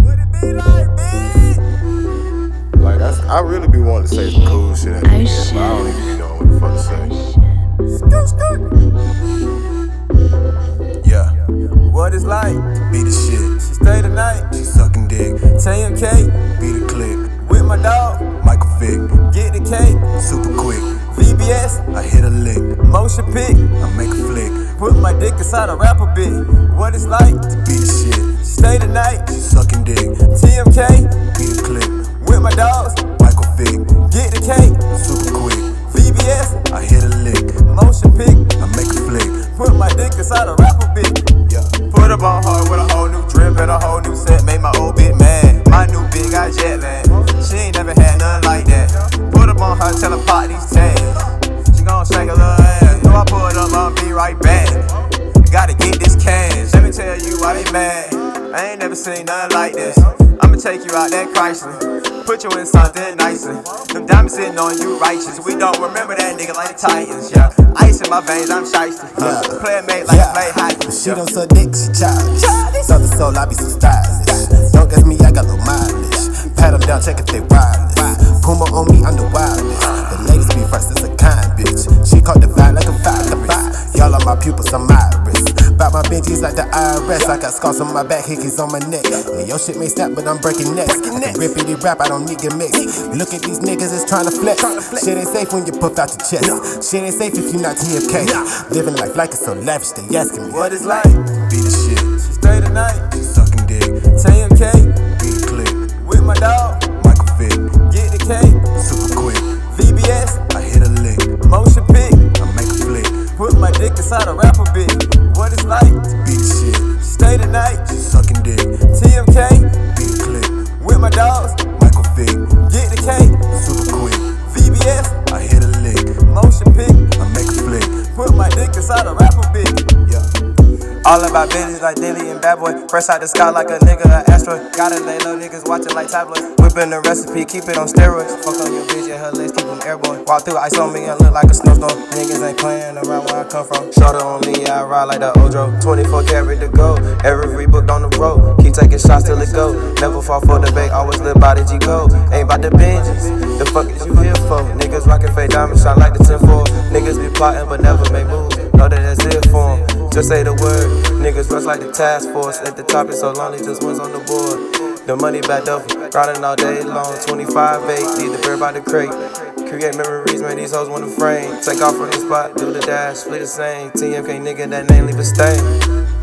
What it be like? I really be wanting to say some cool shit at the end, but I don't even be knowing what the fuck to say. Skirt, skirt. Yeah, What it's like? to be the shit. She stay tonight. She sucking dick, TMK be the click. with my dog. Get the cake. super quick. VBS. I hit a lick, Motion pick. I make a flick. Put my dick inside a rapper bit. What it's like? To be the shit. Stay tonight. She sucking dick, TMK be the click. with my dogs. Michael Vick, Get the cake. super quick. VBS. I hit a lick, Motion pick. I make a flick. Put my dick inside a rapper bit. Yeah. Put up on hard with a whole new drip and a whole new set. Made my old bitch mad. My new bitch got jet lag. Mad. I ain't never seen nothing like this. I'ma take you out that Chrysler. Put you in something nicer. Them diamonds sitting on you righteous. We don't remember that nigga like the Titans, yeah. Ice in my veins, I'm shiesty. Yeah. Player made like Yeah. a play hockey. But she don't suck dick, she childish. Southern soul, I be so stylish. Don't guess me, I got low mileage. Pat them down, check if they wireless. Puma on me, I'm the wildest. The ladies be first, it's a kind bitch. She caught the vibe like a virus. Y'all are my pupils, I'm iris. Like the IRS. I got scars on my back, hickeys on my neck. And your shit may snap, but I'm breaking necks. I can rip it, rap, I don't need your mix. Look at these niggas, it's trying to flex. Shit ain't safe when you puff out your chest. Shit ain't safe if you not TFK. Living life like it's so lavish, they asking me. What it's like? Be the shit. She stay tonight. She sucking dick, TMK be the click. with my dog. Michael Vick. Get the cake. super quick. VBS. I hit a lick, Motion pick. I make a flick. Put my dick inside a rapper bit. What it's like? All about business like Diddy and Bad Boy. Fresh out the sky like a nigga, an asteroid. Got it, they little niggas watching like tabloids. Whipping the recipe, keep it on steroids. Fuck on your bitch her legs, keep them airborne. Walk through ice on me and look like a snowstorm. Niggas ain't playing around where I come from. Shoulder on me, I ride like the Ojo. 24 karat to go. Every booked on the road. Keep taking shots till it go. Never fall for the bait, always live by the G code. Ain't about the binges. The fuck is you here for? Niggas rockin' fake diamonds, shine like the 10 4. Niggas be plotting but never make moves. Know that that's it for. Just say the word. Niggas rush like the task force. At the top, it's so lonely, just wins on the board. The money back up, grinding all day long. 25 8, need the bear by the crate. Create memories, man, these hoes wanna frame. Take off from the spot, do the dash, split the same. TMK nigga, that name leave a stain.